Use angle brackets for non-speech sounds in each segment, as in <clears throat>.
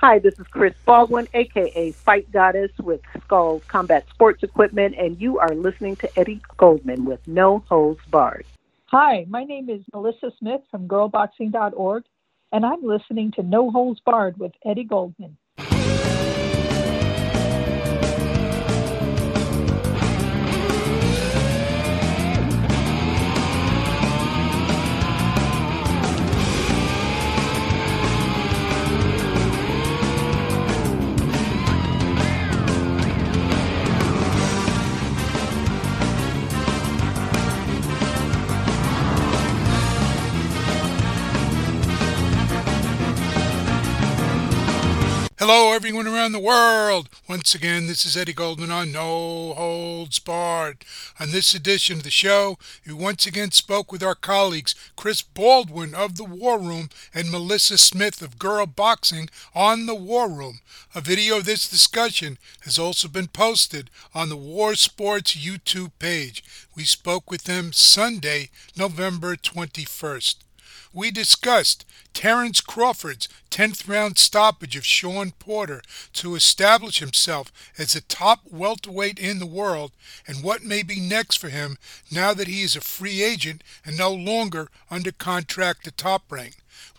Hi, this is Chris Baldwin, aka Fight Goddess with Skullz Combat Sports Equipment, and you are listening to Eddie Goldman with No Holds Barred. Hi, my name is Melissa Smith from girlboxing.org, and I'm listening to No Holds Barred with Eddie Goldman. Hello, everyone around the world. Once again, this is Eddie Goldman on No Holds Barred. On this edition of the show, we once again spoke with our colleagues Chris Baldwin of The War Room and Melissa Smith of Girl Boxing on The War Room. A video of this discussion has also been posted on the War Sports YouTube page. We spoke with them Sunday, November 21st we discussed Terence Crawford's 10th round stoppage of Shawn Porter to establish himself as a top welterweight in the world and what may be next for him now that he is a free agent and no longer under contract to Top Rank.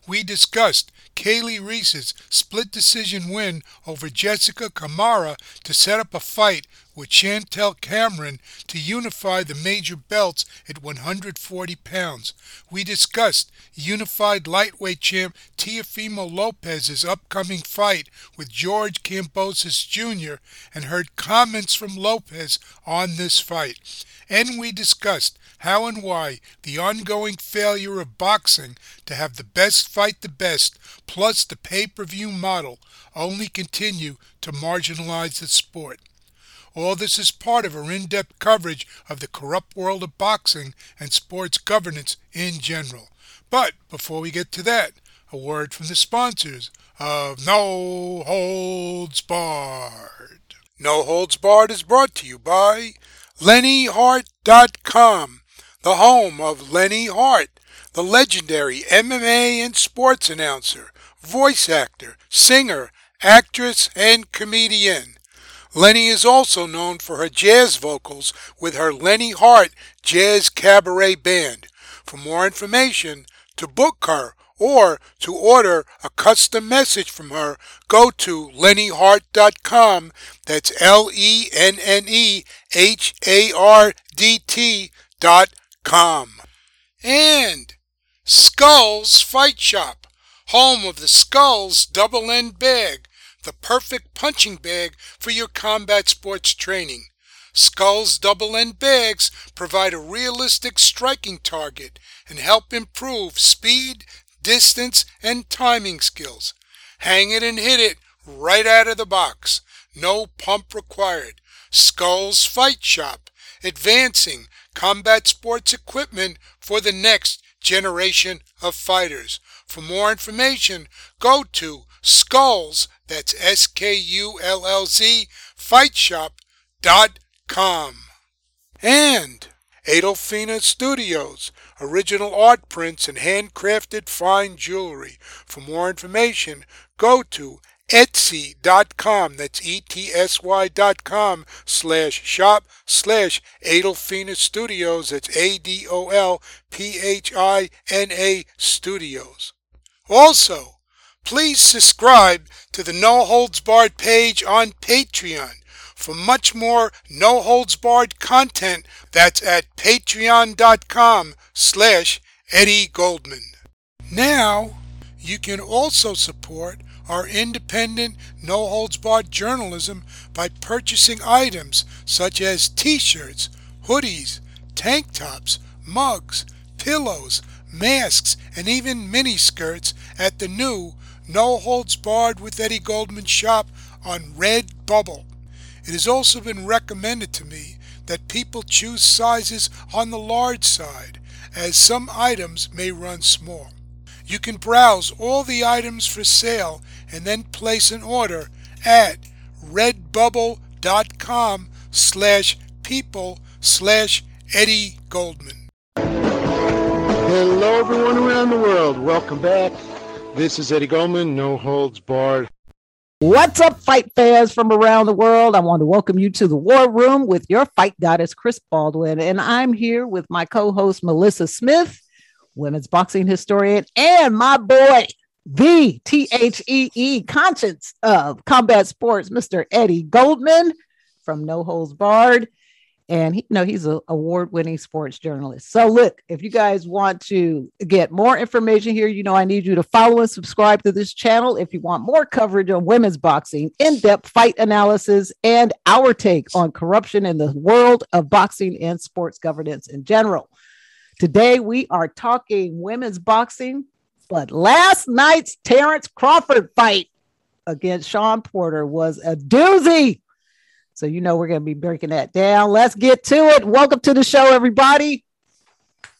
We discussed Kali Reis's split decision win over Jessica Camara to set up a fight with Chantelle Cameron to unify the major belts at 140 pounds. We discussed unified lightweight champ Teofimo Lopez's upcoming fight with George Kambosos Jr. and heard comments from Lopez on this fight. And we discussed how and why the ongoing failure of boxing to have the best fight the best plus the pay-per-view model only continue to marginalize the sport. All this is part of our in-depth coverage of the corrupt world of boxing and sports governance in general. But before we get to that, a word from the sponsors of No Holds Barred. No Holds Barred is brought to you by LenneHardt.com, the home of Lenne Hardt, the legendary MMA and sports announcer, voice actor, singer, actress, and comedian. Lenne is also known for her jazz vocals with her Lenne Hardt Jazz Cabaret Band. For more information, to book her, or to order a custom message from her, go to lennehardt.com. That's L E N N E H A R D T dot com. And Skullz Fight Shop, home of the Skullz Double End Bag the perfect punching bag for your combat sports training. Skullz double end bags provide a realistic striking target and help improve speed, distance, and timing skills. Hang it and hit it right out of the box. No pump required. Skullz Fight Shop, advancing combat sports equipment for the next generation of fighters. For more information, go to Skullz that's S-K-U-L-L-Z, fightshop.com. And Adolphina Studios, original art prints and handcrafted fine jewelry. For more information, go to etsy.com, that's E-T-S-Y dot com, slash shop, slash Adolphina Studios, that's A-D-O-L-P-H-I-N-A Studios. Also, Please subscribe to the No Holds Barred page on Patreon for much more No Holds Barred content. That's at patreon.com slash Eddie Goldman. Now, you can also support our independent, no holds barred journalism by purchasing items such as t shirts, hoodies, tank tops, mugs, pillows, masks, and even mini skirts at the new no Holds Barred with Eddie Goldman shop on Redbubble. It has also been recommended to me that people choose sizes on the large side, as some items may run small. You can browse all the items for sale and then place an order at redbubble.com slash people slash Eddie Goldman. Hello everyone around the world. Welcome back this is Eddie Goldman, No Holds Barred. What's up, fight fans from around the world? I want to welcome you to the War Room with your fight goddess, Chris Baldwin. And I'm here with my co host, Melissa Smith, women's boxing historian, and my boy, the T H E E conscience of combat sports, Mr. Eddie Goldman from No Holds Barred and he, you know he's an award-winning sports journalist. So look, if you guys want to get more information here, you know I need you to follow and subscribe to this channel. If you want more coverage on women's boxing, in-depth fight analysis, and our take on corruption in the world of boxing and sports governance in general. Today we are talking women's boxing, but last night's Terence Crawford fight against Shawn Porter was a doozy. So you know we're going to be breaking that down. Let's get to it. Welcome to the show, everybody.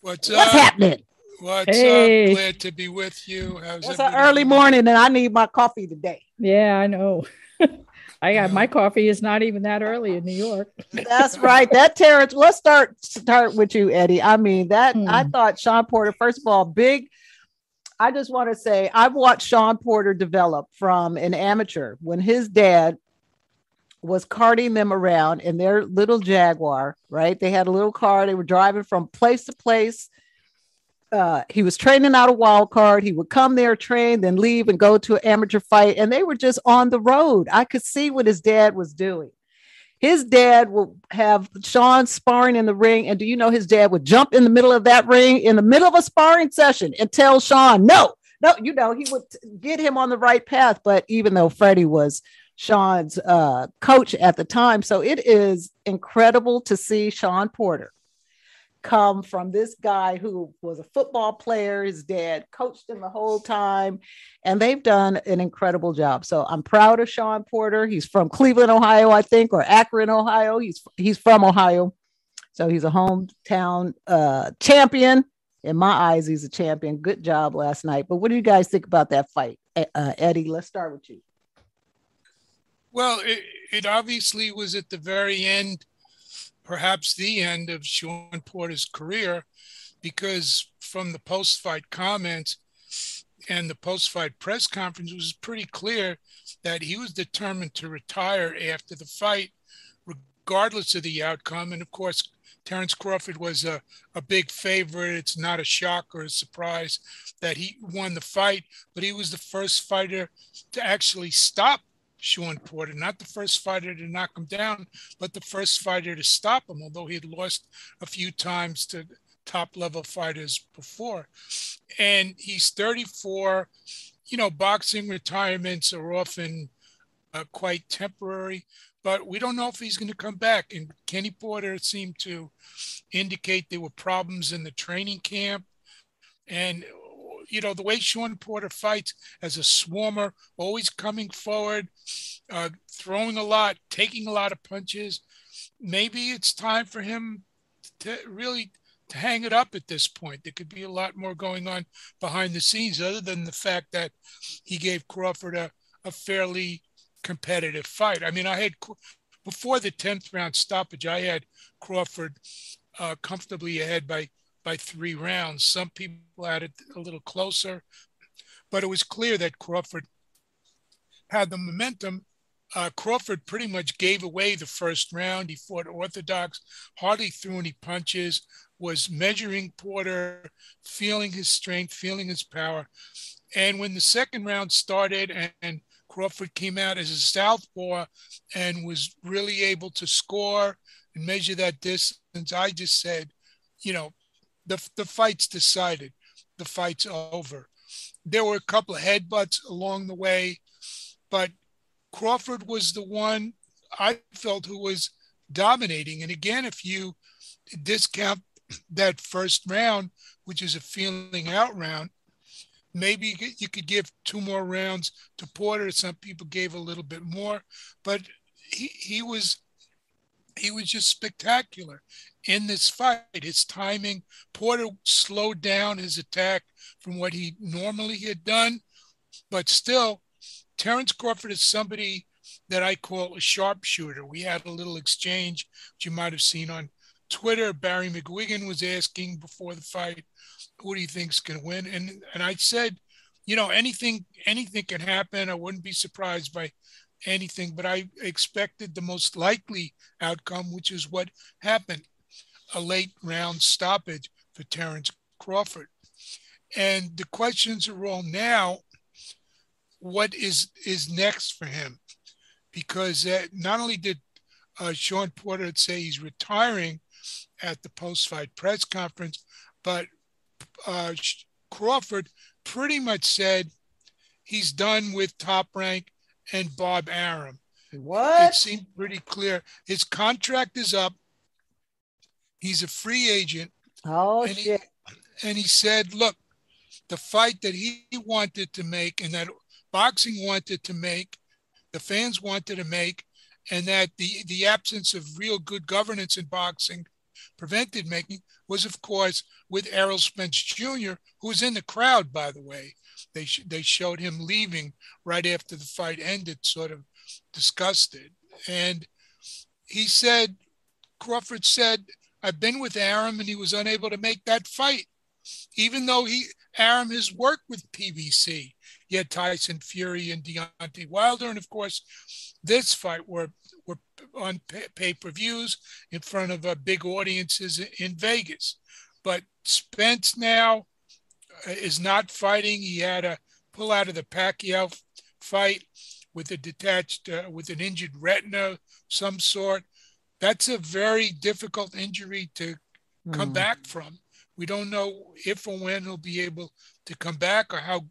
What's, What's happening? What's hey. up? Glad to be with you. How's it's an early morning, and I need my coffee today. Yeah, I know. <laughs> I got my coffee is not even that early in New York. That's right. That Terence. Let's start start with you, Eddie. I mean that hmm. I thought Shawn Porter. First of all, big. I just want to say I've watched Shawn Porter develop from an amateur when his dad was carting them around in their little Jaguar, right? They had a little car. They were driving from place to place. Uh, he was training out a wild card. He would come there, train, then leave and go to an amateur fight. And they were just on the road. I could see what his dad was doing. His dad would have Shawn sparring in the ring. And do you know his dad would jump in the middle of that ring in the middle of a sparring session and tell Shawn, no, no, you know, he would get him on the right path. But even though Freddie was Shawn's uh, coach at the time. So it is incredible to see Shawn Porter come from this guy who was a football player. His dad coached him the whole time, and they've done an incredible job. So I'm proud of Shawn Porter. He's from Cleveland, Ohio, I think, or Akron, Ohio. He's he's from Ohio, so he's a hometown uh, champion. In my eyes, he's a champion. Good job last night. But what do you guys think about that fight, uh, Eddie? Let's start with you. Well, it, it obviously was at the very end, perhaps the end of Shawn Porter's career, because from the post fight comments and the post fight press conference, it was pretty clear that he was determined to retire after the fight, regardless of the outcome. And of course, Terence Crawford was a, a big favorite. It's not a shock or a surprise that he won the fight, but he was the first fighter to actually stop Shawn Porter, not the first fighter to knock him down, but the first fighter to stop him, although he had lost a few times to top level fighters before. And he's 34. You know, boxing retirements are often uh, quite temporary, but we don't know if he's going to come back. And Kenny Porter seemed to indicate there were problems in the training camp. And you know, the way Shawn Porter fights as a swarmer, always coming forward, uh, throwing a lot, taking a lot of punches. Maybe it's time for him to really to hang it up at this point. There could be a lot more going on behind the scenes, other than the fact that he gave Crawford a, a fairly competitive fight. I mean, I had before the 10th round stoppage, I had Crawford uh, comfortably ahead by by three rounds. Some people had it a little closer, but it was clear that Crawford had the momentum. Uh, Crawford pretty much gave away the first round. He fought orthodox, hardly threw any punches, was measuring Porter, feeling his strength, feeling his power. And when the second round started and, and Crawford came out as a southpaw and was really able to score and measure that distance, I just said, you know, the, the fight's decided. The fight's over. There were a couple of headbutts along the way, but Crawford was the one I felt who was dominating. And again, if you discount that first round, which is a feeling out round, maybe you could give two more rounds to Porter. Some people gave a little bit more, but he, he was he was just spectacular in this fight. His timing, Porter slowed down his attack from what he normally had done, but still, Terence Crawford is somebody that I call a sharpshooter. We had a little exchange, which you might have seen on Twitter. Barry McGuigan was asking before the fight, who do you think's going to win? And and I said, you know, anything anything can happen. I wouldn't be surprised by anything, but I expected the most likely outcome, which is what happened a late round stoppage for Terence Crawford. And the questions are all now what is is next for him? Because uh, not only did uh, Shawn Porter say he's retiring at the post fight press conference, but uh, Crawford pretty much said he's done with top rank and Bob Arum. What? It seemed pretty clear. His contract is up. He's a free agent. Oh and shit! He, and he said, "Look, the fight that he wanted to make and that boxing wanted to make, the fans wanted to make, and that the the absence of real good governance in boxing prevented making was, of course, with Errol Spence Jr., who was in the crowd, by the way. They sh- they showed him leaving right after the fight ended, sort of disgusted, and he said, Crawford said, "I've been with Arum, and he was unable to make that fight, even though he Arum has worked with PBC. He had Tyson Fury and Deontay Wilder, and of course, this fight were were on pay per views in front of uh, big audiences in Vegas. But Spence now is not fighting. He had to pull out of the Pacquiao fight with a detached, uh, with an injured retina, some sort. That's a very difficult injury to mm. come back from. We don't know if or when he'll be able to come back or how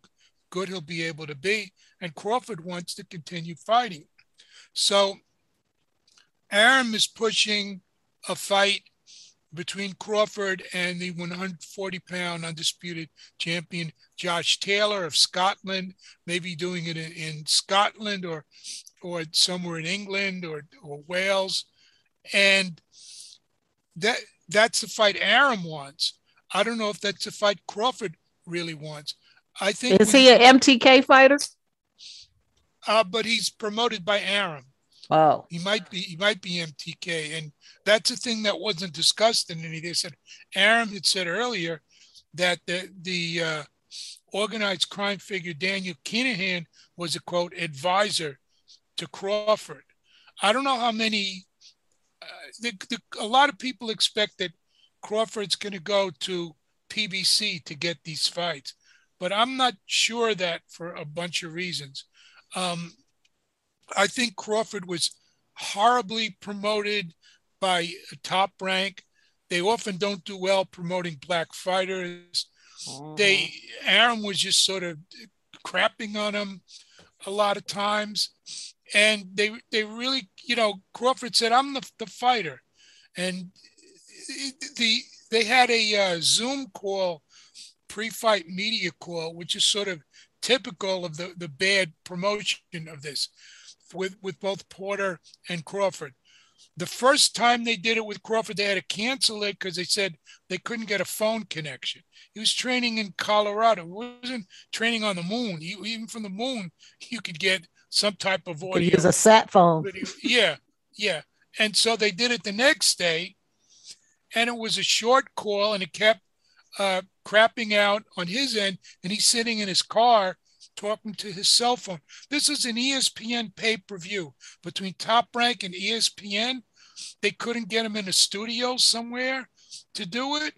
good he'll be able to be. And Crawford wants to continue fighting. So Arum is pushing a fight between Crawford and the 140 pound undisputed champion Josh Taylor of Scotland, maybe doing it in, in Scotland or or somewhere in England or, or Wales. And that that's the fight Arum wants. I don't know if that's the fight Crawford really wants. I think is he an MTK fighter? Uh, but he's promoted by Arum. Oh, he might be. He might be MTK, and that's a thing that wasn't discussed in any. They said Arum had said earlier that the the uh, organized crime figure Daniel Kinahan was a quote advisor to Crawford. I don't know how many. Uh, the, the, a lot of people expect that Crawford's going to go to PBC to get these fights, but I'm not sure that for a bunch of reasons. Um, I think Crawford was horribly promoted by top rank. They often don't do well promoting black fighters. Uh-huh. They Arum was just sort of crapping on him a lot of times, and they they really you know Crawford said I'm the, the fighter, and the they had a uh, Zoom call, pre-fight media call, which is sort of typical of the the bad promotion of this with, with both Porter and Crawford. The first time they did it with Crawford, they had to cancel it because they said they couldn't get a phone connection. He was training in Colorado. He wasn't training on the moon. He, even from the moon, you could get some type of audio. Use a sat phone. Video. Yeah, yeah. And so they did it the next day, and it was a short call, and it kept uh, crapping out on his end. And he's sitting in his car talking to his cell phone. This is an ESPN pay per view between Top Rank and ESPN. They couldn't get him in a studio somewhere to do it.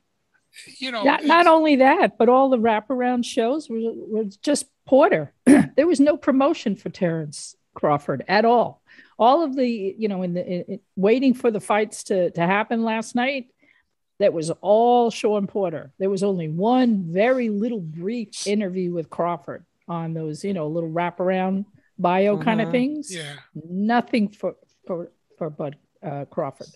You know, not, not only that, but all the wraparound shows were, were just Porter. <clears throat> there was no promotion for Terence Crawford at all. All of the, you know, in the in, waiting for the fights to, to happen last night, that was all Shawn Porter. There was only one very little brief interview with Crawford on those, you know, little wraparound bio uh-huh. kind of things. Yeah. Nothing for for for Bud uh, Crawford.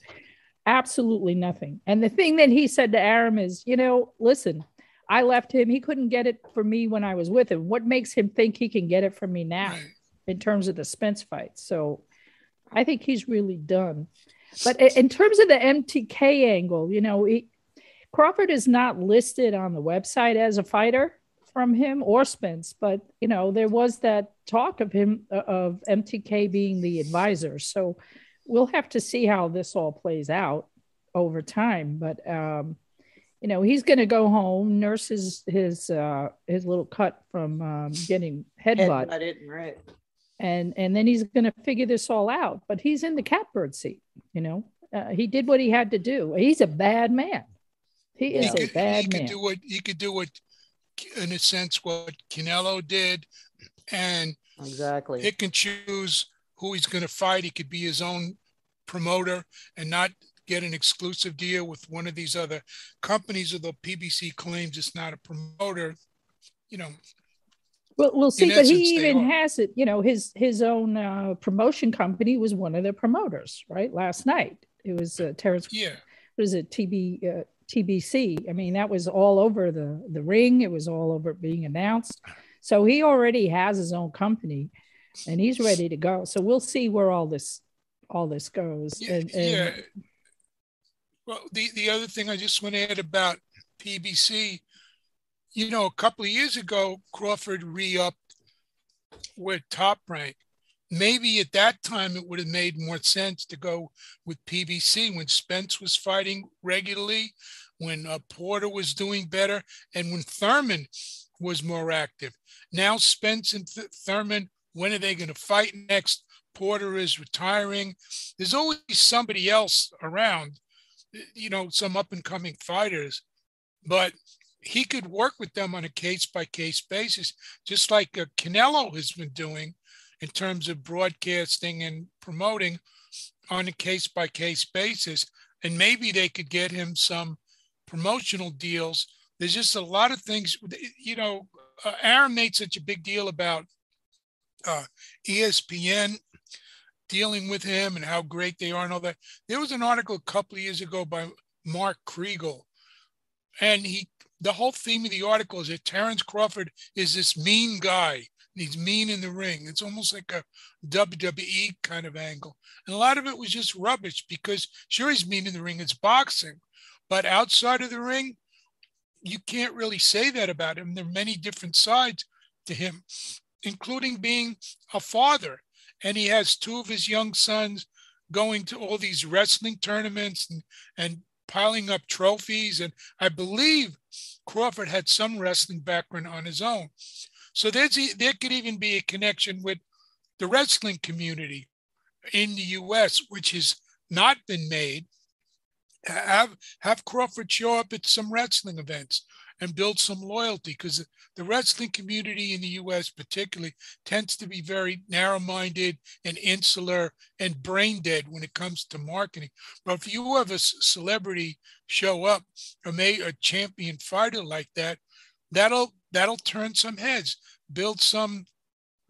Absolutely nothing. And the thing that he said to Arum is, you know, listen, I left him. He couldn't get it for me when I was with him. What makes him think he can get it from me now in terms of the Spence fight? So I think he's really done. But in terms of the MTK angle, you know, he, Crawford is not listed on the website as a fighter from him or Spence, but you know there was that talk of him uh, of MTK being the advisor. So we'll have to see how this all plays out over time. But um, you know, he's going to go home, nurse his his uh, his little cut from um, getting headbutt, right? And and then he's going to figure this all out. But he's in the catbird seat. You know, uh, he did what he had to do. He's a bad man. He is he could, a bad he man. Could do what he could do what, in a sense, what Canelo did, and exactly he can choose who he's going to fight. He could be his own promoter and not get an exclusive deal with one of these other companies, although PBC claims it's not a promoter. You know, well, we'll see. But he even has it. You know, his his own uh, promotion company was one of the promoters. Right last night, it was uh, Terence. Yeah. What is it? TB uh, TBC. I mean, that was all over the the ring. It was all over being announced. So he already has his own company, and he's ready to go. So we'll see where all this all this goes. Yeah. And, and yeah. Well, the the other thing I just want to add about PBC, you know, a couple of years ago, Crawford re-upped with Top Rank. Maybe at that time it would have made more sense to go with PBC when Spence was fighting regularly, when uh, Porter was doing better, and when Thurman was more active. Now Spence and Th- Thurman, when are they going to fight next? Porter is retiring. There's always somebody else around you know, some up and coming fighters, but he could work with them on a case by case basis, just like uh, Canelo has been doing in terms of broadcasting and promoting on a case by case basis. And maybe they could get him some promotional deals. There's just a lot of things, you know. Uh, Arum made such a big deal about uh, ESPN dealing with him and how great they are and all that. There was an article a couple of years ago by Mark Kriegel, and he the whole theme of the article is that Terence Crawford is this mean guy. He's mean in the ring. It's almost like a WWE kind of angle. And a lot of it was just rubbish because sure he's mean in the ring, it's boxing. But outside of the ring, you can't really say that about him. There are many different sides to him, including being a father and he has two of his young sons going to all these wrestling tournaments and, and piling up trophies. And I believe Crawford had some wrestling background on his own. So there's there could even be a connection with the wrestling community in the U.S., which has not been made. Have have Crawford show up at some wrestling events and build some loyalty because the wrestling community in the US particularly tends to be very narrow-minded and insular and brain dead when it comes to marketing. But if you have a celebrity show up or may a champion fighter like that that'll that'll turn some heads build some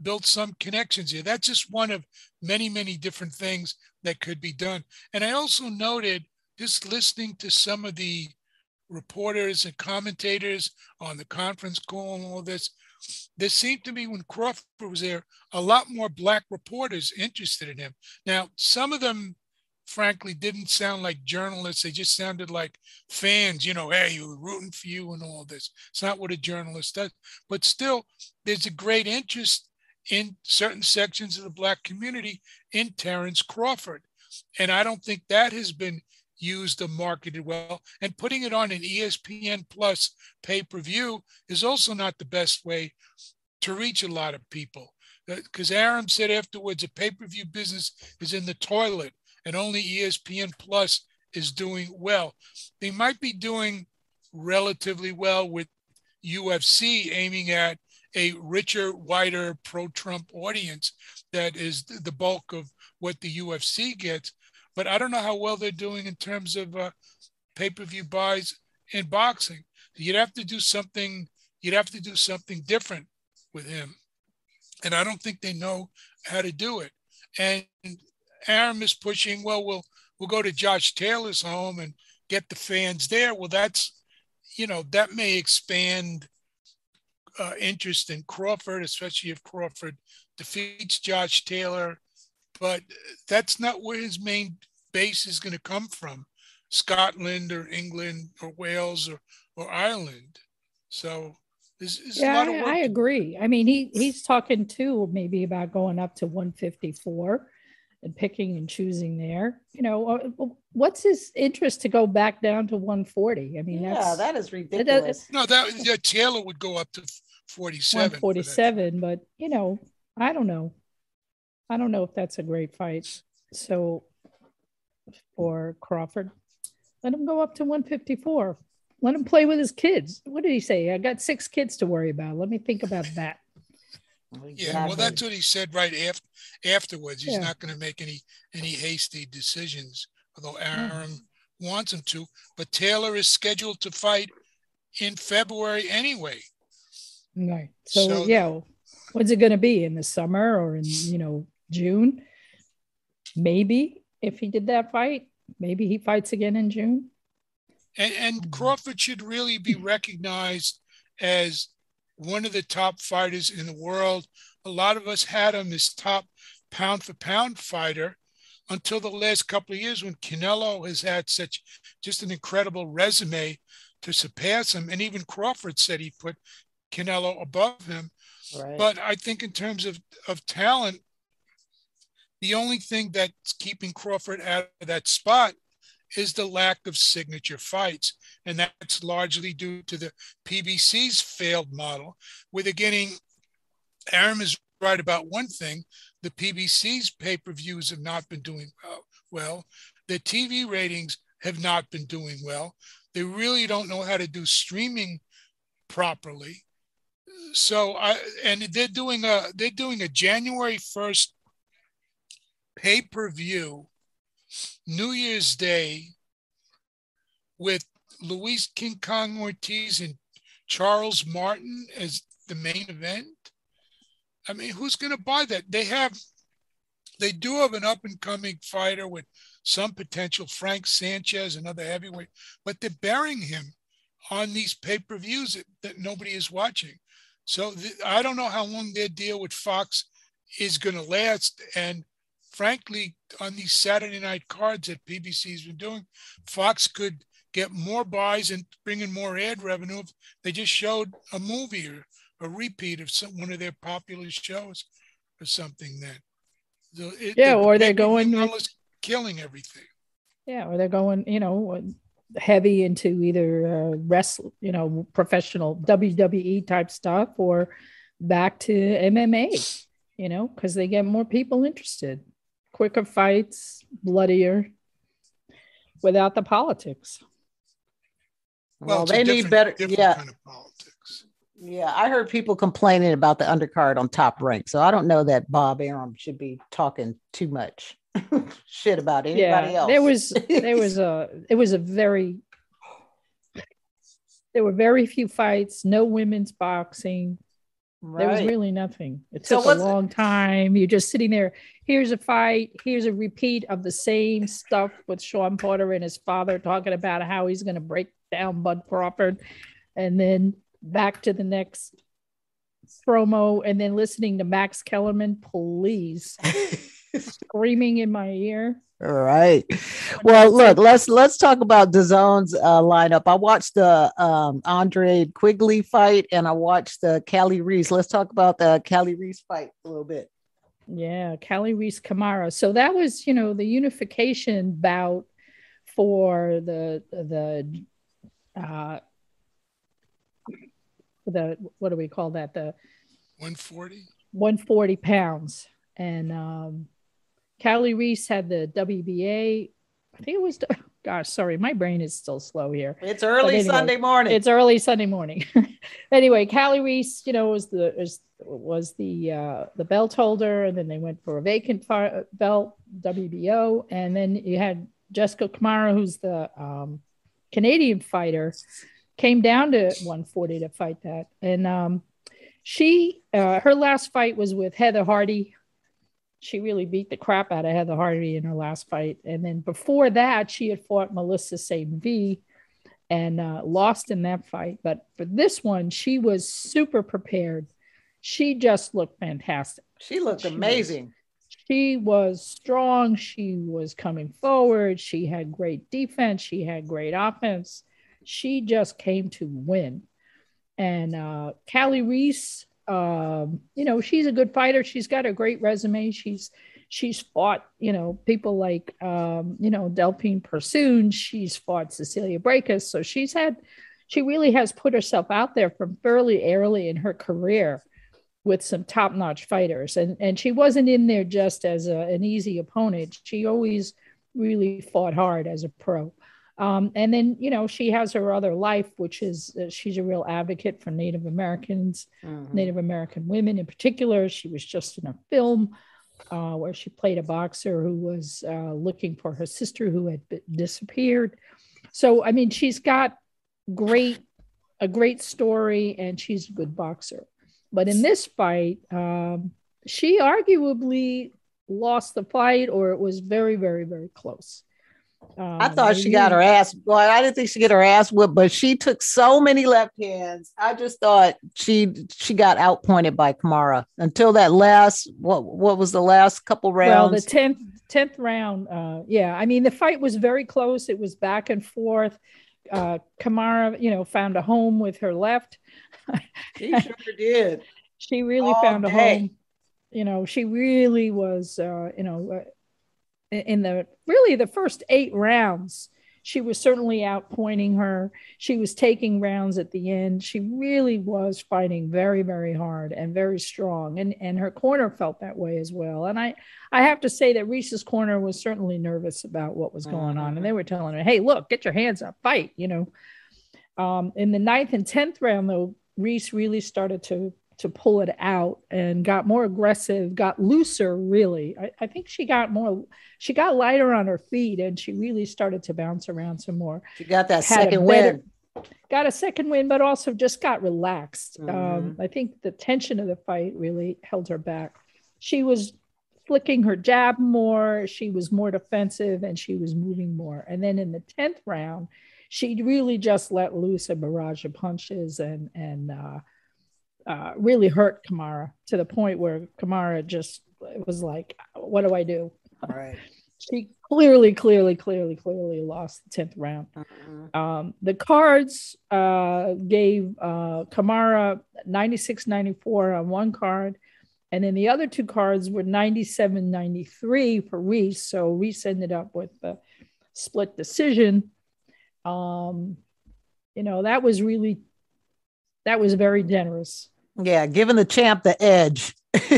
build some connections here. That's just one of many many different things that could be done. And i also noted just listening to some of the reporters and commentators on the conference call and all this. There seemed to be, when Crawford was there, a lot more black reporters interested in him. Now, some of them, frankly, didn't sound like journalists. They just sounded like fans, you know, hey, were rooting for you and all this. It's not what a journalist does. But still, there's a great interest in certain sections of the black community in Terence Crawford. And I don't think that has been used or marketed well. And putting it on an ESPN Plus pay per view is also not the best way to reach a lot of people. Because uh, Arum said afterwards, a pay per view business is in the toilet and only ESPN Plus is doing well. They might be doing relatively well with UFC aiming at a richer, wider pro Trump audience that is the bulk of what the UFC gets but I don't know how well they're doing in terms of uh, pay per view buys in boxing. You'd have to do something. You'd have to do something different with him, and I don't think they know how to do it. And Arum is pushing. Well, we'll we'll go to Josh Taylor's home and get the fans there. Well, that's you know that may expand uh, interest in Crawford, especially if Crawford defeats Josh Taylor but that's not where his main base is going to come from Scotland or England or Wales or, or Ireland. So there's, there's yeah, I, I agree. I mean, he he's talking too maybe about going up to 154 and picking and choosing there. You know, uh, what's his interest to go back down to 140? I mean, yeah, that is ridiculous. no, that yeah, Taylor would go up to 47. 147, but you know, I don't know. I don't know if that's a great fight. So for Crawford, let him go up to 154. Let him play with his kids. What did he say? I got six kids to worry about. Let me think about that. Yeah, well, that's what he said right after afterwards. He's yeah. not going to make any any hasty decisions, although Arum wants him to. But Taylor is scheduled to fight in February anyway. Right. So, so yeah, what's it going to be in the summer or in you know June? Maybe if he did that fight, maybe he fights again in June. And, and mm-hmm. Crawford should really be recognized as one of the top fighters in the world. A lot of us had him as top pound for pound fighter until the last couple of years when Canelo has had such just an incredible resume to surpass him. And even Crawford said he put Canelo above him. Right. But I think in terms of, of talent, the only thing that's keeping Crawford out of that spot is the lack of signature fights. And that's largely due to the PBC's failed model, where they're getting, Arum is right about one thing the PBC's pay per views have not been doing well. well. The TV ratings have not been doing well. They really don't know how to do streaming properly. So I and they're doing a they're doing a January 1st pay-per-view New Year's Day with Luis King Kong Ortiz and Charles Martin as the main event. I mean, who's going to buy that? They have, they do have an up and coming fighter with some potential, Frank Sanchez, another heavyweight, but they're burying him on these pay per views that, that, nobody is watching. So I don't know how long their deal with Fox is going to last. And frankly, on these Saturday night cards that PBC's been doing, Fox could get more buys and bring in more ad revenue if they just showed a movie or a repeat of some one of their popular shows or something then. So it, yeah, or they're going with, killing everything. Yeah, or they're going, you know, heavy into either uh, wrestle, you know, professional WWE type stuff or back to MMA, you know, because they get more people interested quicker fights, bloodier, without the politics. Well, well they need better. Yeah. Kind of politics. Yeah, I heard people complaining about the undercard on top rank. So I don't know that Bob Arum should be talking too much <laughs> shit about anybody yeah, else. There was there was a <laughs> it was a very there were very few fights, no women's boxing, Right. There was really nothing. It took so a long time. You're just sitting there. Here's a fight. Here's a repeat of the same stuff with Shawn Porter and his father talking about how he's going to break down Bud Crawford, and then back to the next promo, and then listening to Max Kellerman, please, <laughs> screaming in my ear. All right. Well, look, let's let's talk about DAZN's uh, lineup. I watched the um, Andrade Quigley fight, and I watched the Kali Reis. Let's talk about the Kali Reis fight a little bit. Yeah, Kali Reis Camara. So that was, you know, the unification bout for the the uh the what do we call that? The 140 140 pounds. And um Kali Reis had the WBA. I think it was. <laughs> Gosh, sorry, my brain is still slow here. It's early anyway, Sunday morning. It's early Sunday morning. <laughs> anyway, Kali Reese, you know, was the was, was the uh, the belt holder, and then they went for a vacant belt WBO, and then you had Jessica Camara, who's the um, Canadian fighter, came down to 140 to fight that, and um, she uh, her last fight was with Heather Hardy, she really beat the crap out of Heather Hardy in her last fight. And then before that, she had fought Melissa St. V and uh, lost in that fight. But for this one, she was super prepared. She just looked fantastic. She looked she amazing. Was, she was strong. She was coming forward. She had great defense. She had great offense. She just came to win. And uh, Kali Reis um, you know, she's a good fighter. She's got a great resume. She's she's fought, you know, people like, um, you know, Delphine Persoon. She's fought Cecilia Braekhus. So she's had, she really has put herself out there from fairly early in her career with some top-notch fighters. And, and she wasn't in there just as a, an easy opponent. She always really fought hard as a pro. Um, and then, you know, she has her other life, which is uh, she's a real advocate for Native Americans, mm-hmm. Native American women in particular. She was just in a film uh, where she played a boxer who was uh, looking for her sister who had disappeared. So, I mean, she's got great a great story, and she's a good boxer. But in this fight, um, she arguably lost the fight, or it was very, very, very close. Um, I thought she got her ass. Well, I didn't think she get her ass whipped, but she took so many left hands. I just thought she she got outpointed by Camara until that last what what was the last couple rounds? Well, the tenth tenth round. Uh, yeah, I mean the fight was very close. It was back and forth. Uh, Camara, you know, found a home with her left. <laughs> she sure did. she really All found day. a home. You know, she really was. Uh, you know uh, in the really the first eight rounds she was certainly outpointing her. She was taking rounds at the end. She really was fighting very very hard and very strong. And and her corner felt that way as well. And i i have to say that reis's corner was certainly nervous about what was going on. And they were telling her hey look get your hands up fight you know. Um, in the ninth and tenth round though reis really started to to pull it out and got more aggressive, got looser, really. I, I, think she got more, she got lighter on her feet and she really started to bounce around some more. She got that Had second win. Got a second win, but also just got relaxed. Mm-hmm. Um, I think the tension of the fight really held her back. She was flicking her jab more, she was more defensive, and she was moving more. And then in the 10th round, she really just let loose a barrage of punches and, and, uh, uh, really hurt Camara to the point where Camara just it was like, "What do I do?" Right. <laughs> she clearly, clearly, clearly, clearly lost the tenth round. Mm-hmm. Um, the cards uh, gave uh, Camara 96-94 on one card, and then the other two cards were 97-93 for Reis. So Reis ended up with a split decision. Um, you know that was really that was very generous yeah, giving the champ the edge. <laughs>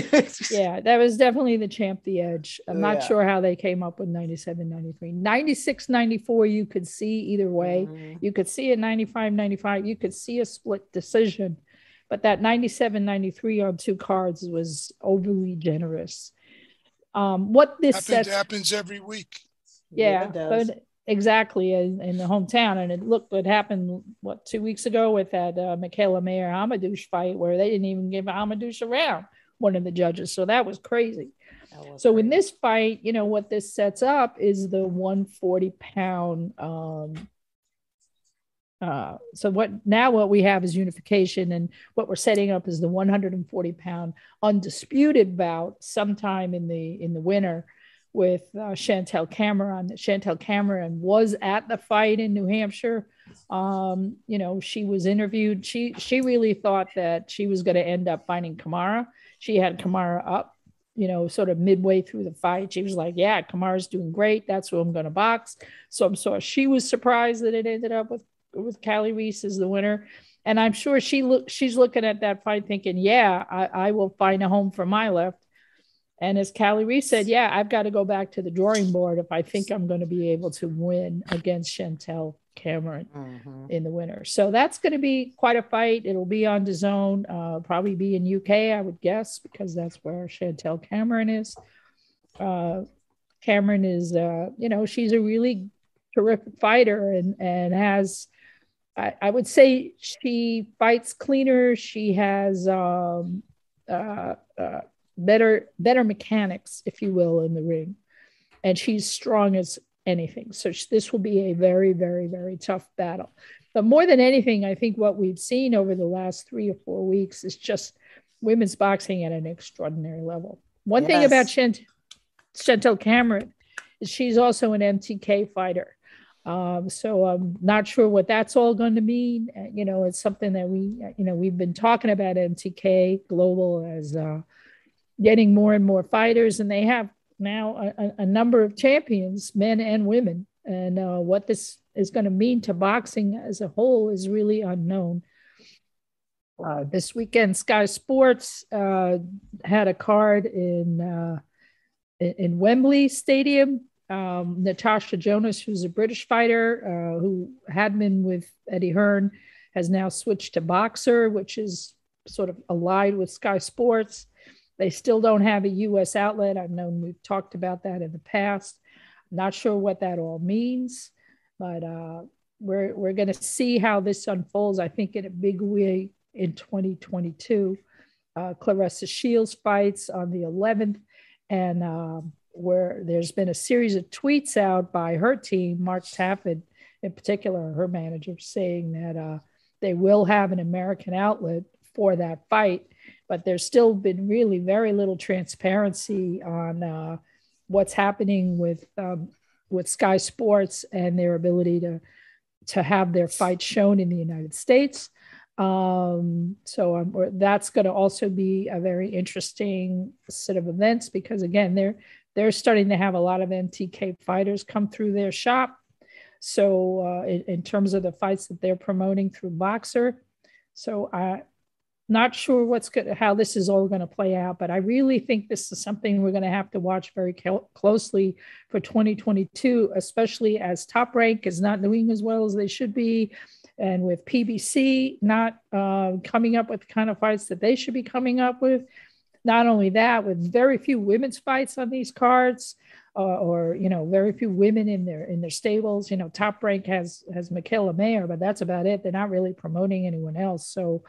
yeah, that was definitely the champ the edge. I'm not yeah. sure how they came up with 97, 93. 96, 94, you could see either way. Mm-hmm. You could see a 95, 95. You could see a split decision. But that 97, 93 on two cards was overly generous. Um, what this happens, sets, happens every week. Yeah, yeah but exactly in, in, the hometown. And it looked what happened what two weeks ago with that uh, Mikaela Mayer Hamadouche fight where they didn't even give Hamadouche a round, one of the judges. So that was crazy. That was so crazy. in this fight, you know what this sets up is the 140 pound. Um, uh, so what now what we have is unification and what we're setting up is the 140 pound undisputed bout sometime in the in the winter with uh, Chantelle Cameron. Chantelle Cameron was at the fight in New Hampshire. Um, you know, she was interviewed. She she really thought that she was going to end up fighting Camara. She had Camara up, you know, sort of midway through the fight. She was like, "Yeah, Camara's doing great. That's who I'm going to box." So I'm sorry. She was surprised that it ended up with with Kali Reis as the winner. And I'm sure she look she's looking at that fight thinking, yeah, I, I will find a home for my left and as Kali Reis said, yeah, I've got to go back to the drawing board if I think I'm going to be able to win against Chantelle Cameron mm-hmm. in the winter. So that's going to be quite a fight. It'll be on DAZN, uh, probably be in UK, I would guess, because that's where Chantelle Cameron is. Uh, Cameron is, uh, you know, she's a really terrific fighter and and has, I, I would say, she fights cleaner. She has. Um, uh, uh, better better mechanics, if you will, in the ring, and she's strong as anything. So this will be a very, very, very tough battle. But more than anything, I think what we've seen over the last three or four weeks is just women's boxing at an extraordinary level. One yes. thing about Chant- Chantelle Cameron is she's also an MTK fighter. Um, so I'm not sure what that's all going to mean. Uh, you know, it's something that we, you know, we've been talking about MTK Global as uh, getting more and more fighters, and they have now a, a, number of champions, men and women, and uh, what this is going to mean to boxing as a whole is really unknown. Uh, this weekend, Sky Sports uh, had a card in uh, in Wembley Stadium. Um, Natasha Jonas, who's a British fighter uh, who had been with Eddie Hearn, has now switched to Boxxer, which is sort of allied with Sky Sports. They still don't have a U.S. outlet. I've known we've talked about that in the past. not sure what that all means, but uh, we're we're going to see how this unfolds. I think in a big way in 2022. Uh, Claressa Shields fights on the 11th, and uh, where there's been a series of tweets out by her team, Mark Taffet in particular, her manager, saying that uh, they will have an American outlet for that fight, but there's still been really very little transparency on uh, what's happening with um, with Sky Sports and their ability to to have their fight shown in the United States. Um, so um, that's going to also be a very interesting set of events because again, they're they're starting to have a lot of MTK fighters come through their shop. So uh, in, in, terms of the fights that they're promoting through Boxxer, so I not sure what's good how this is all going to play out, but I really think this is something we're going to have to watch very closely for 2022, especially as Top Rank is not doing as well as they should be and with PBC not uh, coming up with the kind of fights that they should be coming up with. Not only that, with very few women's fights on these cards, uh, or you know, very few women in their in their stables. You know, Top Rank has has Mikaela Mayer, but that's about it. They're not really promoting anyone else. So,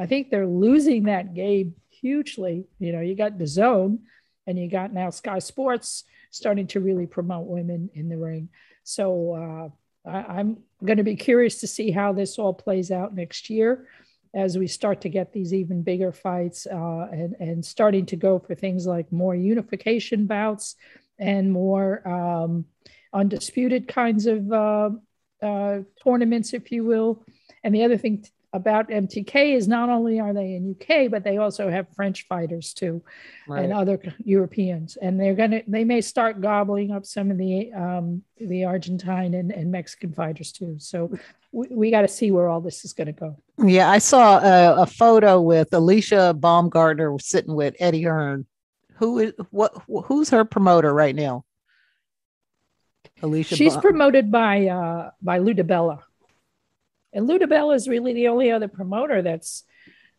I think they're losing that game hugely. You know, you got the Zone, and you got now Sky Sports starting to really promote women in the ring. So uh, I, am going to be curious to see how this all plays out next year as we start to get these even bigger fights uh, and, and starting to go for things like more unification bouts and more um, undisputed kinds of uh, uh, tournaments, if you will. And the other thing about MTK is not only are they in UK, but they also have French fighters too, right. and other Europeans, and they're gonna they may start gobbling up some of the um, the Argentine and, and Mexican fighters too. So we, we got to see where all this is going to go. Yeah, I saw a, a, photo with Alicia Baumgardner sitting with Eddie Hearn. Who is what? Who's her promoter right now? Alicia. She's ba- promoted by uh, by Lou DiBella. And Lou DiBella is really the only other promoter that's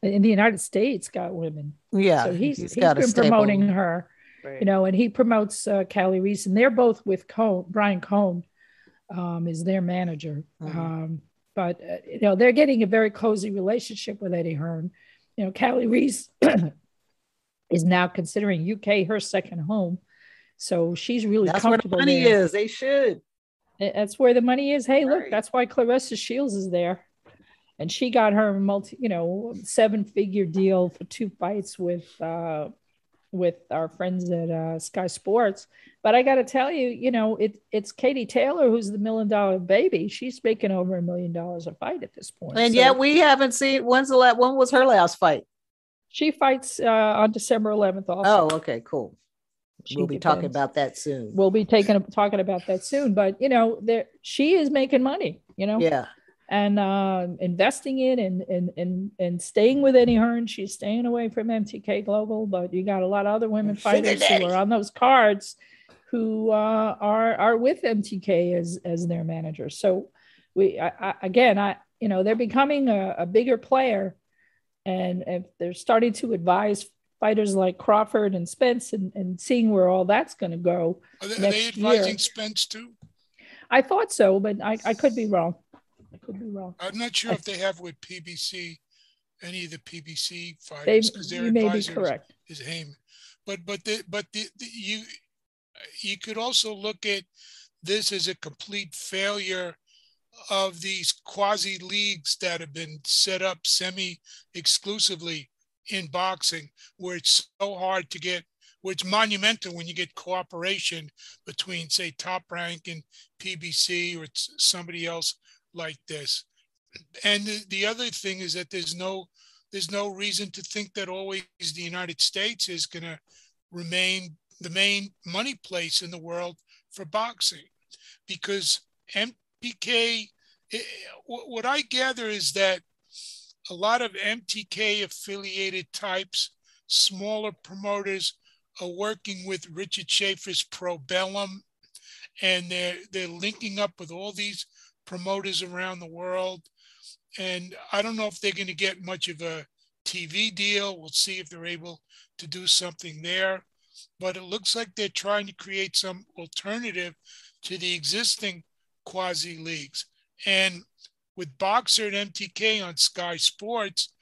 in the United States got women. Yeah. So he's, he's, he's been promoting her, right. you know, and he promotes uh, Kali Reis, and they're both with Cohn, Brian Cohn um, is their manager. Mm-hmm. Um, but, uh, you know, they're getting a very cozy relationship with Eddie Hearn. You know, Kali Reis <coughs> is now considering UK her second home. So she's really That's comfortable. Where the money there. is. They should. That's where the money is. Hey, look, that's why Claressa Shields is there. And she got her multi, you know, seven figure deal for two fights with uh with our friends at uh, Sky Sports. But I got to tell you, you know, it, it's Katie Taylor who's the million dollar baby. She's making over a million dollars a fight at this point. And so, yet we haven't seen when's the last when was her last fight? She fights uh, on December 11th. Also. Oh, okay, cool we'll be talking about that soon. We'll be taking talking about that soon. But you know, there she is making money. You know. Yeah. And uh, investing in and, and and and staying with Eddie Hearn. She's staying away from MTK Global, but you got a lot of other women fighters who are on those cards who uh, are are with MTK as as their manager. So we I, I, again, I you know they're becoming a, a bigger player, and if they're starting to advise fighters like Crawford and Spence and, and seeing where all that's going to go. Are they, are they advising year. Spence too? I thought so, but I, I could be wrong. I could be wrong. I'm not sure I, if they have with PBC any of the PBC fighters because their you may be correct. is Haymon. But but the, but the, the, you you could also look at this as a complete failure of these quasi leagues that have been set up semi exclusively in boxing where it's so hard to get where it's monumental when you get cooperation between say top rank and pbc or it's somebody else like this. And the, the other thing is that there's no there's no reason to think that always the united states is going to remain the main money place in the world for boxing. Because MTK eh, what I gather is that a lot of MTK affiliated types, smaller promoters, are working with Richard Schaefer's Probellum, and they're they're linking up with all these promoters around the world. And I don't know if they're going to get much of a TV deal. We'll see if they're able to do something there. But it looks like they're trying to create some alternative to the existing quasi leagues. And with Boxxer and MTK on Sky Sports,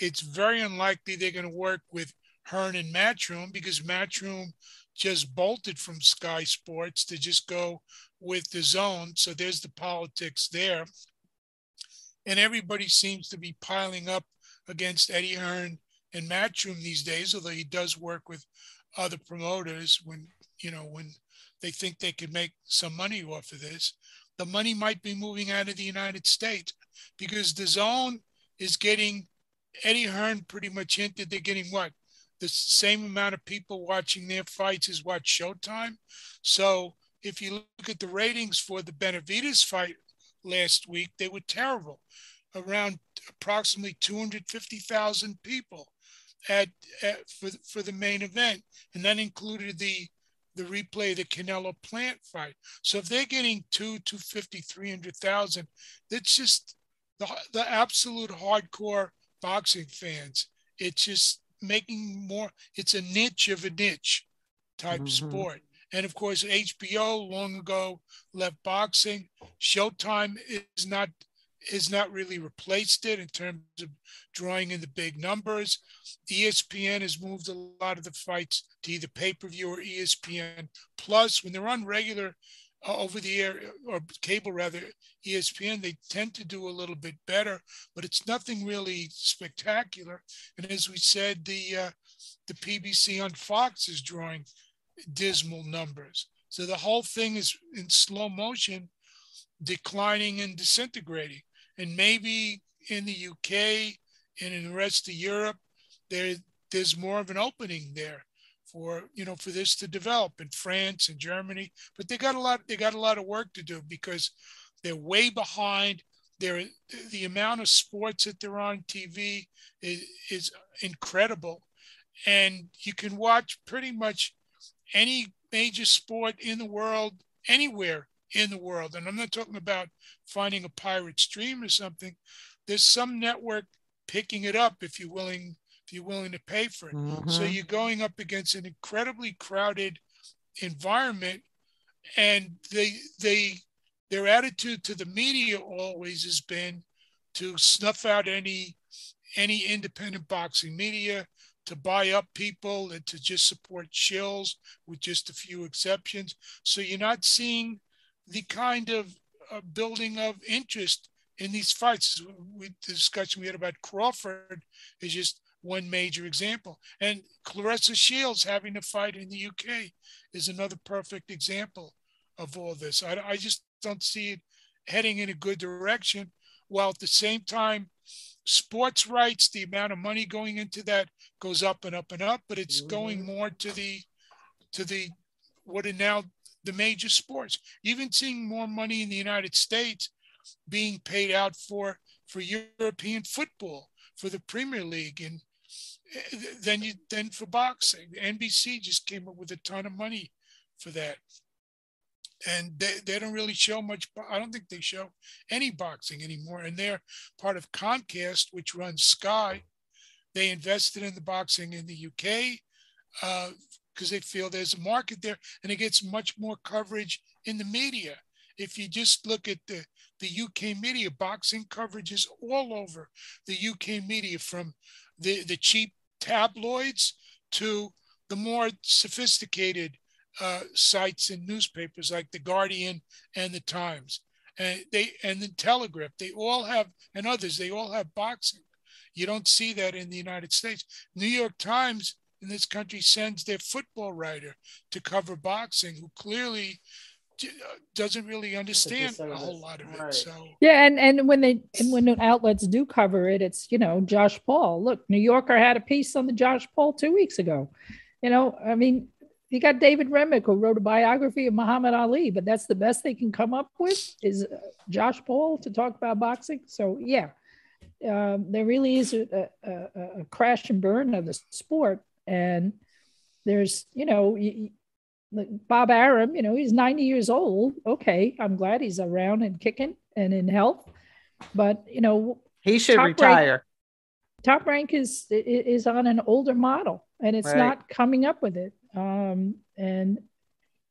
it's very unlikely they're going to work with Hearn and Matchroom because Matchroom just bolted from Sky Sports to just go with the zone. So there's the politics there. And everybody seems to be piling up against Eddie Hearn and Matchroom these days, although he does work with other promoters when, you know, when they think they could make some money off of this the money might be moving out of the United States because the zone is getting Eddie Hearn pretty much hinted they're getting what? The same amount of people watching their fights as what Showtime. So if you look at the ratings for the Benavidez fight last week, they were terrible, around approximately 250,000 people at, at for for the main event, and that included the the replay the Canelo Plant fight. So if they're getting two, 250, 300,000, that's just the, the absolute hardcore boxing fans. It's just making more, it's a niche of a niche type mm-hmm. sport. And of course, HBO long ago left boxing. Showtime is not has not really replaced it in terms of drawing in the big numbers. ESPN has moved a lot of the fights to either pay per view or ESPN Plus. When they're on regular uh, over the air or cable rather, ESPN, they tend to do a little bit better, but it's nothing really spectacular. And as we said, the uh, the PBC on Fox is drawing dismal numbers. So the whole thing is in slow motion, declining and disintegrating and maybe in the UK and in the rest of Europe, there there's more of an opening there for you know for this to develop in France and Germany. But they got a lot they got a lot of work to do because they're way behind. They're, the amount of sports that they're on TV is, is incredible, and you can watch pretty much any major sport in the world anywhere in the world. And I'm not talking about finding a pirate stream or something. There's some network picking it up if you're willing if you're willing to pay for it. Mm-hmm. So you're going up against an incredibly crowded environment, and they they their attitude to the media always has been to snuff out any any independent boxing media, to buy up people, and to just support shills with just a few exceptions. So you're not seeing the kind of uh, building of interest in these fights. We, the discussion we had about Crawford is just one major example. And Claressa Shields having a fight in the UK is another perfect example of all this. I, I just don't see it heading in a good direction, while at the same time, sports rights, the amount of money going into that goes up and up and up, but it's going mm-hmm. more to the to the what are now the major sports. Even seeing more money in the United States being paid out for for European football, for the Premier League, and eh, then you then for boxing. NBC just came up with a ton of money for that. And they, they don't really show much. I don't think they show any boxing anymore. And they're part of Comcast, which runs Sky. They invested in the boxing in the UK. Uh, because they feel there's a market there and it gets much more coverage in the media. If you just look at the, the UK media, boxing coverage is all over the UK media from the, the cheap tabloids to the more sophisticated uh, sites and newspapers like the Guardian and the Times, and they and the Telegraph. They all have and others. They all have boxing. You don't see that in the United States. New York Times in this country sends their football writer to cover boxing, who clearly uh, doesn't really understand a whole lot of it. So yeah, and and when they and when the outlets do cover it, it's you know Josh Paul. Look, New Yorker had a piece on the Josh Paul two weeks ago. You know, I mean, you got David Remnick who wrote a biography of Muhammad Ali, but that's the best they can come up with is uh, Josh Paul to talk about boxing. So yeah, um, there really is a, a, a, crash and burn of the sport, and there's you know Bob Arum, you know he's 90 years old. Okay, I'm glad he's around and kicking and in health, but you know he should retire. Rank, top rank is is on an older model, and it's right. not coming up with it. Um, and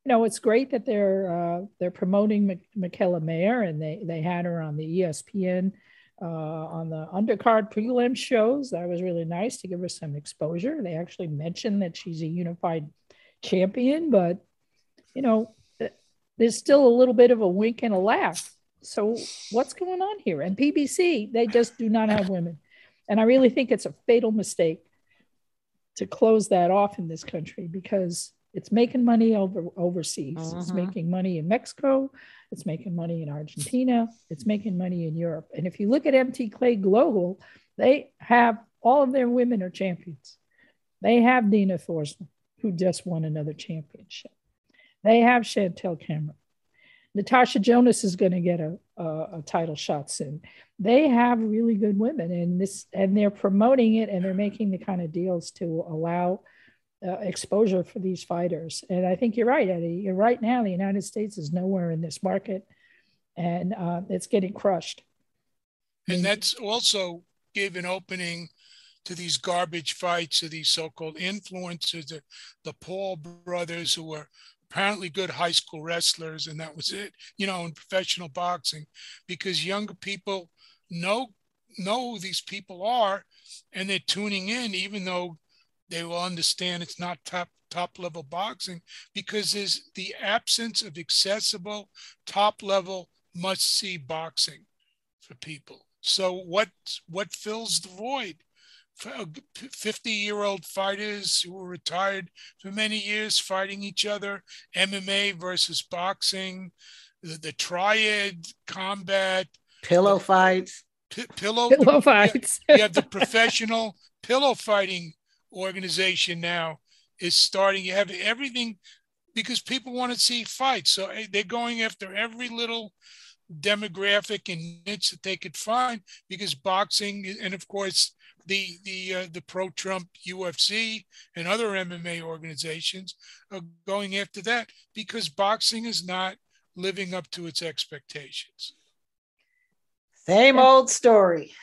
you know, it's great that they're uh, they're promoting Mikaela Mayer, and they they had her on the ESPN uh, on the undercard prelim shows. That was really nice to give her some exposure. They actually mentioned that she's a unified champion, but you know, there's still a little bit of a wink and a laugh. So what's going on here? And PBC, they just do not have women, and I really think it's a fatal mistake to close that off in this country because it's making money over overseas. Uh-huh. It's mm-hmm. making money in Mexico. It's making money in Argentina. It's making money in Europe. And if you look at MTK Global, they have all of their women are champions. They have Dina Thorslund, who just won another championship. They have Chantelle Cameron. Natasha Jonas is going to get a, a, a, title shot soon. They have really good women, and this and they're promoting it, and they're making the kind of deals to allow uh, exposure for these fighters. And I think you're right, Eddie. Right now. The United States is nowhere in this market, and uh, it's getting crushed. And that's also gave an opening to these garbage fights of these so-called influencers, the, the Paul brothers who were apparently good high school wrestlers, and that was it, you know, in professional boxing, because younger people know know who these people are, and they're tuning in, even though they will understand it's not top top level boxing, because there's the absence of accessible top level must see boxing for people. So what what fills the void? 50 year old fighters who were retired for many years fighting each other, MMA versus boxing, the, the triad combat, pillow fights, p- pillow, pillow <laughs> the, fights. you, have the professional pillow fighting organization now is starting. You have everything because people want to see fights. So eh, they're going after every little demographic and niche that they could find because boxing and of course the the uh, the pro Trump UFC and other MMA organizations are going after that because boxing is not living up to its expectations. Same old story.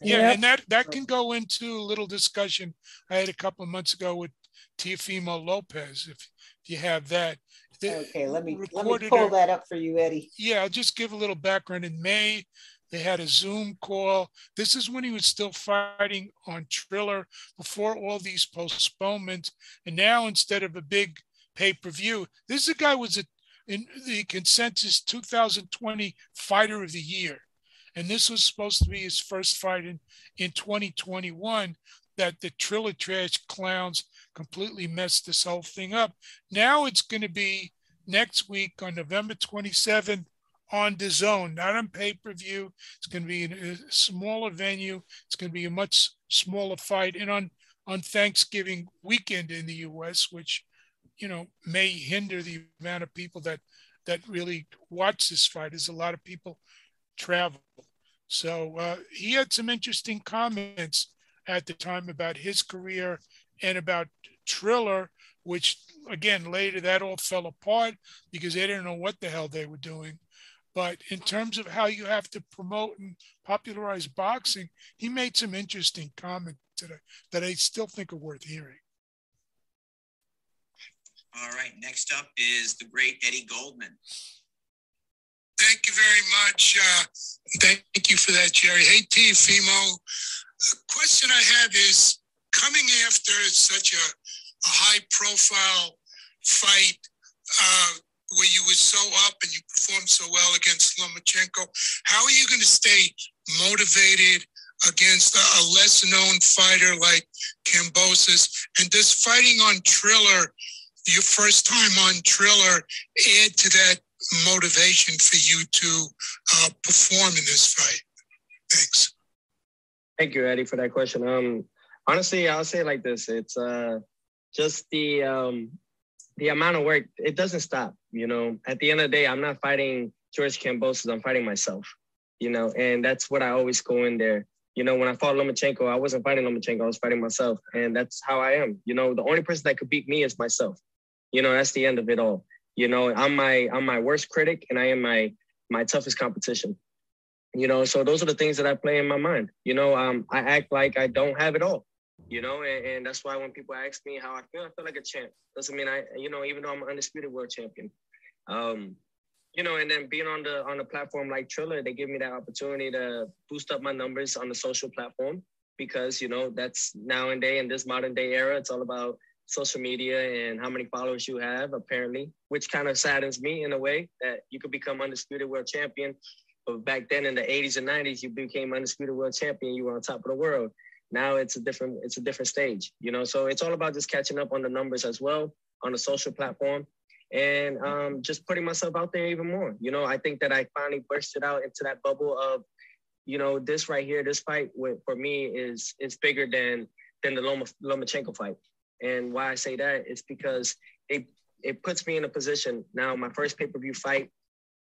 Yeah, yep. and that that can go into a little discussion I had a couple of months ago with Teofimo Lopez. If you have that, okay, let me let me pull that up for you, Eddie. Yeah, I'll just give a little background. In May, they had a Zoom call. This is when he was still fighting on Triller before all these postponements. And now, instead of a big pay per view, this is a guy was a, in the consensus 2020 fighter of the year. And this was supposed to be his first fight in, in 2021 that the Triller Trash clowns completely messed this whole thing up. Now it's going to be next week on November 27th on the zone, not on pay per view. It's going to be a smaller venue. It's going to be a much smaller fight, and on on Thanksgiving weekend in the U.S., which you know may hinder the amount of people that that really watch this fight. As a lot of people travel, so uh, he had some interesting comments at the time about his career and about Triller, which again later that all fell apart because they didn't know what the hell they were doing. But in terms of how you have to promote and popularize boxing, he made some interesting comments that that I still think are worth hearing. All right, next up is the great Eddie Goldman. Thank you very much. Uh, thank you for that, Jerry. Hey, Teofimo. The question I have is coming after such a, a high profile fight, uh, where you were so up and you performed so well against Lomachenko. How are you going to stay motivated against a, a less known fighter like Kambosos? And does fighting on Triller, your first time on Triller, add to that motivation for you to uh, perform in this fight? Thanks. Thank you, Eddie, for that question. Um, honestly, I'll say like this: it's uh, just the um, the amount of work it doesn't stop. You know, at the end of the day, I'm not fighting George Kambosos. I'm fighting myself. You know, and that's what I always go in there. You know, when I fought Lomachenko, I wasn't fighting Lomachenko. I was fighting myself, and that's how I am. You know, the only person that could beat me is myself. You know, that's the end of it all. You know, I'm my I'm my worst critic, and I am my my toughest competition. You know, so those are the things that I play in my mind. You know, um, I act like I don't have it all you know, and, and, that's why when people ask me how I feel, I feel like a champ. Doesn't mean I, you know, even though I'm an undisputed world champion, um, you know, and then being on the on a platform like Triller, they give me that opportunity to boost up my numbers on the social platform because you know that's now and day in this modern day era, it's all about social media and how many followers you have, apparently, which kind of saddens me in a way that you could become undisputed world champion. But back then in the 80s and 90s, you became undisputed world champion, you were on top of the world. Now it's a different it's a different stage you know? So it's all about just catching up on the numbers as well on the social platform and um, just putting myself out there even more you know? I think that i finally bursted out into that bubble of you know this right here this fight for me is is bigger than than the Loma, lomachenko fight and why i say that is because it it puts me in a position now my first pay-per-view fight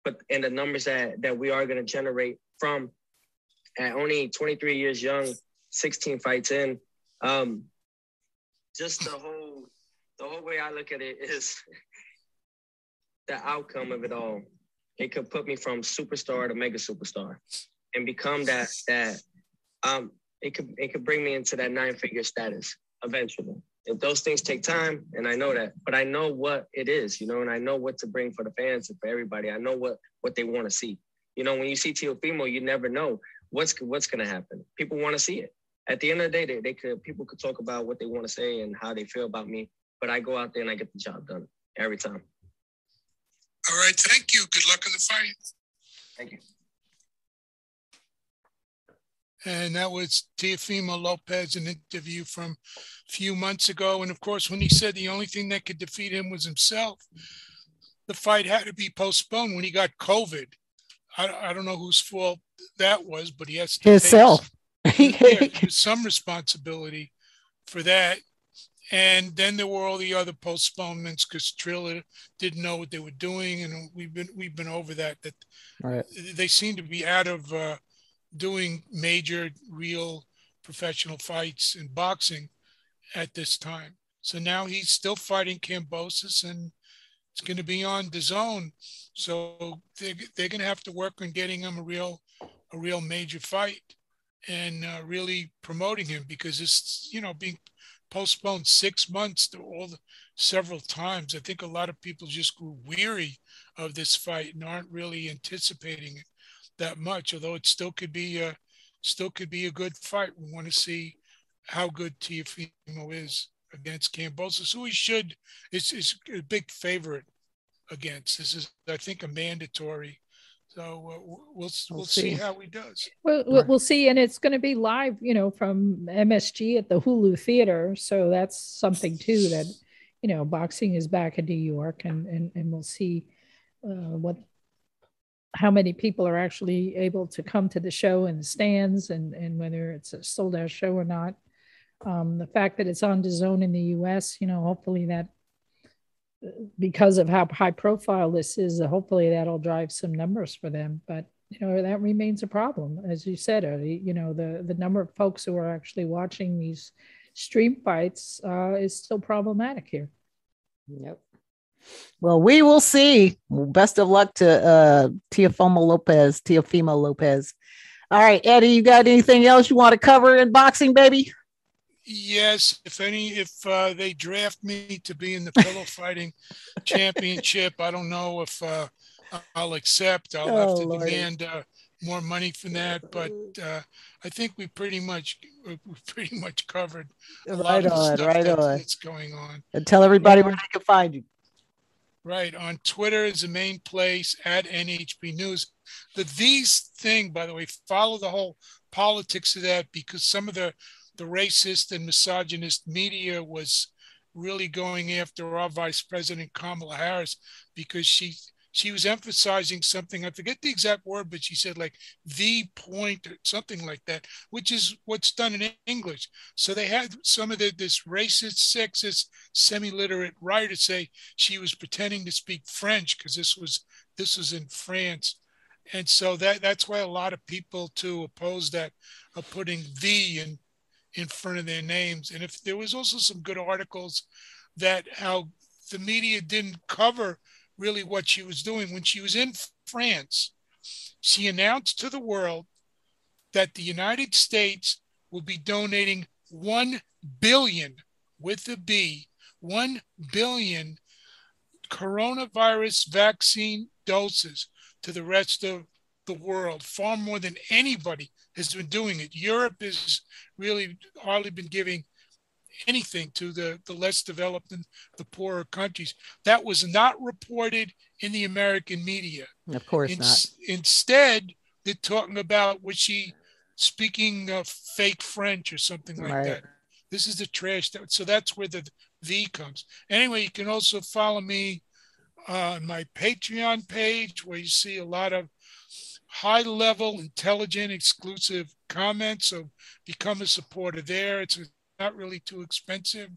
but and the numbers that that we are going to generate from at only 23 years young 16 fights in. Um, just the whole the whole way I look at it is <laughs> the outcome of it all. It could put me from superstar to mega superstar and become that that um it could it could bring me into that nine figure status eventually. Those things take time, and I know that, but I know what it is, you know, and I know what to bring for the fans and for everybody. I know what what they want to see. You know, when you see Teofimo, you never know what's what's gonna happen. People want to see it at the end of the day, they, they could people could talk about what they want to say and how they feel about me, but I go out there and I get the job done every time. All right, thank you. Good luck in the fight. Thank you. And that was Teofimo Lopez, an interview from a few months ago. And of course, when he said the only thing that could defeat him was himself, the fight had to be postponed when he got COVID. I, I don't know whose fault that was, but he has to himself <laughs> yeah, <laughs> some responsibility for that. And then there were all the other postponements because Triller didn't know what they were doing, and we've been we've been over that. That right. they seem to be out of uh, doing major, real professional fights in boxing at this time. So now he's still fighting Kambosos, and it's going to be on the zone. So they're, they're going to have to work on getting him a real a real major fight and uh, really promoting him because it's you know being postponed six months to all the several times. I think a lot of people just grew weary of this fight and aren't really anticipating it that much. Although it still could be a still could be a good fight. We want to see how good Teofimo is against Kambosos, who he should is is a big favorite against. This is I think a mandatory so uh, we'll we'll, we'll see. see. how he does. Well, right. we'll see, and it's going to be live, you know, from MSG at the Hulu Theater. So that's something too that, you know, boxing is back in New York, and and and we'll see uh, what how many people are actually able to come to the show in the stands, and and whether it's a sold out show or not. Um, the fact that it's on the zone in the U.S., you know, hopefully that because of how high profile this is, hopefully that'll drive some numbers for them. But you know that remains a problem, as you said. Eddie, you know the the number of folks who are actually watching these stream fights uh, is still problematic here. Yep. Well, we will see. Best of luck to uh, Teofimo Lopez. Teofimo Lopez. All right, Eddie, you got anything else you want to cover in boxing, baby? Yes, if any, if uh, they draft me to be in the pillow <laughs> fighting championship, I don't know if uh, I'll accept. I'll oh, have to Lord. demand uh, more money for that. But uh, I think we pretty much we pretty much covered right on, right on. that's going on. And tell everybody where they can find you. Right on Twitter is the main place at NHB News. The these thing, by the way, follow the whole politics of that because some of the the racist and misogynist media was really going after our vice president Kamala Harris because she she was emphasizing something. I forget the exact word, but she said like the point or something like that, which is what's done in English. So they had some of the, this racist, sexist, semi-literate writer say she was pretending to speak French because this was this was in France. And so that that's why a lot of people to oppose that are putting the in in front of their names. And if there was also some good articles that how the media didn't cover really what she was doing. When she was in France, she announced to the world that the United States will be donating 1 billion with a B, 1 billion coronavirus vaccine doses to the rest of the world, far more than anybody has been doing it. Europe has really hardly been giving anything to the, the less developed and the poorer countries. That was not reported in the American media. Of course in, not. Instead, they're talking about was she speaking uh, fake French or something like right. that. This is the trash. That, so that's where the V comes. Anyway, you can also follow me on my Patreon page where you see a lot of high level, intelligent, exclusive comments. So become a supporter there. It's a not really too expensive.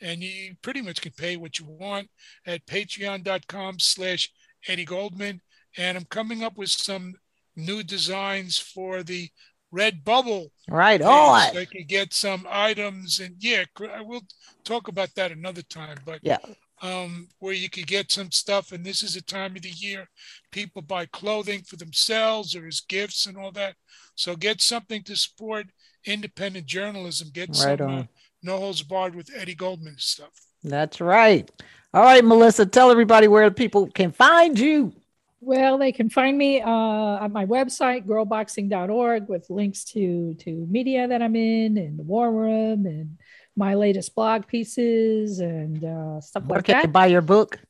And you pretty much can pay what you want at patreon.com slash Eddie Goldman. And I'm coming up with some new designs for the Redbubble. Right on. So I can get some items and yeah, I will talk about that another time. But yeah, um, where you could get some stuff. And this is a time of the year people buy clothing for themselves or as gifts and all that. So get something to support independent journalism. Get right some uh, no holds barred with Eddie Goldman stuff. That's right. All right, Melissa, tell everybody where people can find you. Well, they can find me uh, on my website, girlboxing.org, with links to to media that I'm in and the War Room and my latest blog pieces and uh, stuff Where like can that. You buy your book?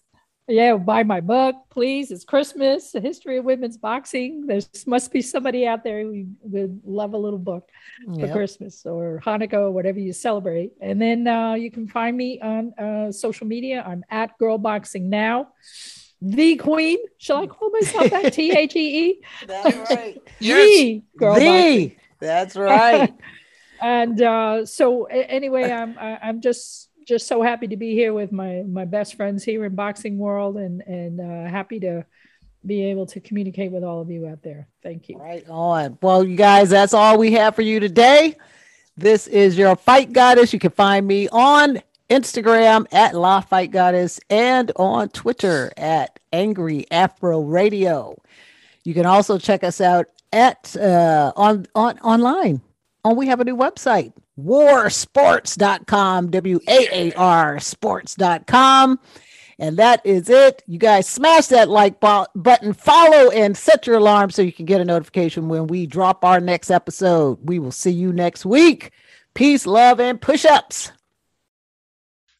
Yeah, buy my book, please. It's Christmas, the history of women's boxing. There must be somebody out there who would love a little book yep. for Christmas or Hanukkah or whatever you celebrate. And then uh, you can find me on uh, social media. I'm at Girl Boxing Now. The Queen. Shall I call myself that? <laughs> T H E E. That's <laughs> right. The Girl the. Boxing. That's right. <laughs> and uh, so anyway, I'm I'm just just so happy to be here with my my best friends here in boxing world and and uh, happy to be able to communicate with all of you out there. Thank you. Right on. Well you guys that's all we have for you today. This is your fight goddess. You can find me on instagram at la fight goddess and on twitter at angry afro radio. You can also check us out at uh, on on online. Oh we have a new website warsports.com, W A A R sports.com. And that is it. You guys smash that like button, follow, and set your alarm so you can get a notification when we drop our next episode. We will see you next week. Peace, love, and push ups.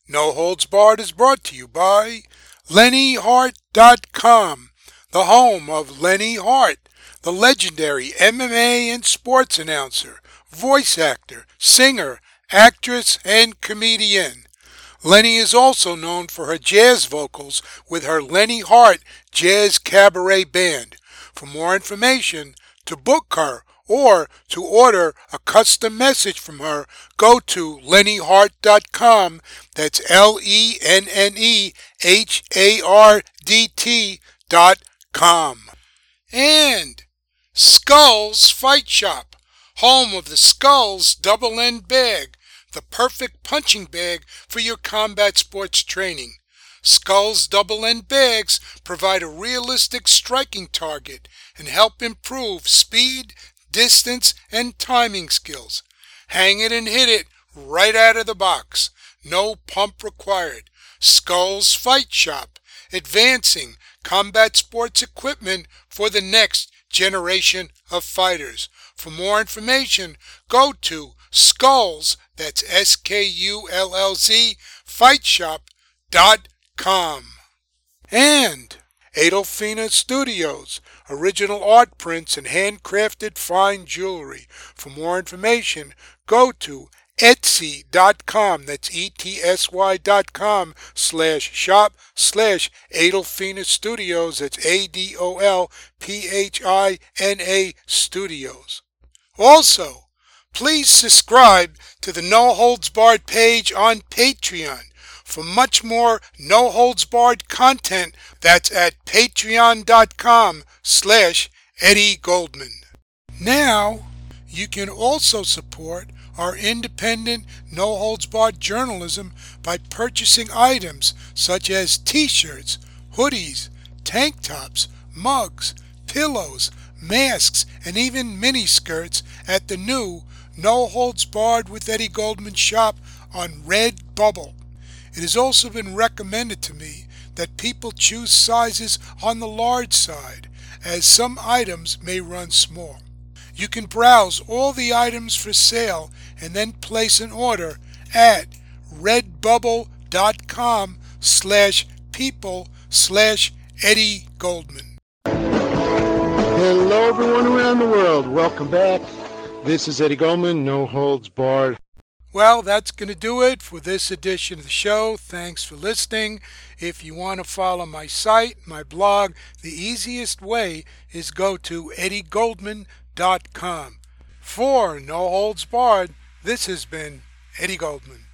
No Holds Barred is brought to you by LenneHardt.com, the home of Lenne Hardt, the legendary MMA and sports announcer voice actor, singer, actress, and comedian. Lenne is also known for her jazz vocals with her Lenne Hardt Jazz Cabaret Band. For more information, to book her, or to order a custom message from her, go to lennehardt.com. That's L E N N E H A R D T dot com. And Skullz Fight Shop home of the Skullz double end bag, the perfect punching bag for your combat sports training. Skullz double end bags provide a realistic striking target and help improve speed, distance, and timing skills. Hang it and hit it right out of the box. No pump required. Skullz Fight Shop, advancing combat sports equipment for the next generation of fighters. For more information, go to Skullz, that's S-K-U-L-L-Z, fightshop.com. And Adolphina Studios, original art prints and handcrafted fine jewelry. For more information, go to Etsy.com, that's E-T-S-Y dot com slash shop slash Adolphina Studios, that's A-D-O-L-P-H-I-N-A Studios. Also, please subscribe to the No Holds Barred page on Patreon for much more No Holds Barred content. That's at patreon.com slash Eddie Goldman. Now, you can also support our independent, no holds barred journalism by purchasing items such as t shirts, hoodies, tank tops, mugs, pillows, masks, and even mini skirts at the new No Holds Barred with Eddie Goldman shop on Redbubble. It has also been recommended to me that people choose sizes on the large side, as some items may run small. You can browse all the items for sale and then place an order at redbubble.com slash people slash Eddie Goldman. Hello, everyone around the world. Welcome back. This is Eddie Goldman, No Holds Barred. Well, that's going to do it for this edition of the show. Thanks for listening. If you want to follow my site, my blog, the easiest way is go to eddiegoldman.com com. For No Holds Barred, this has been Eddie Goldman.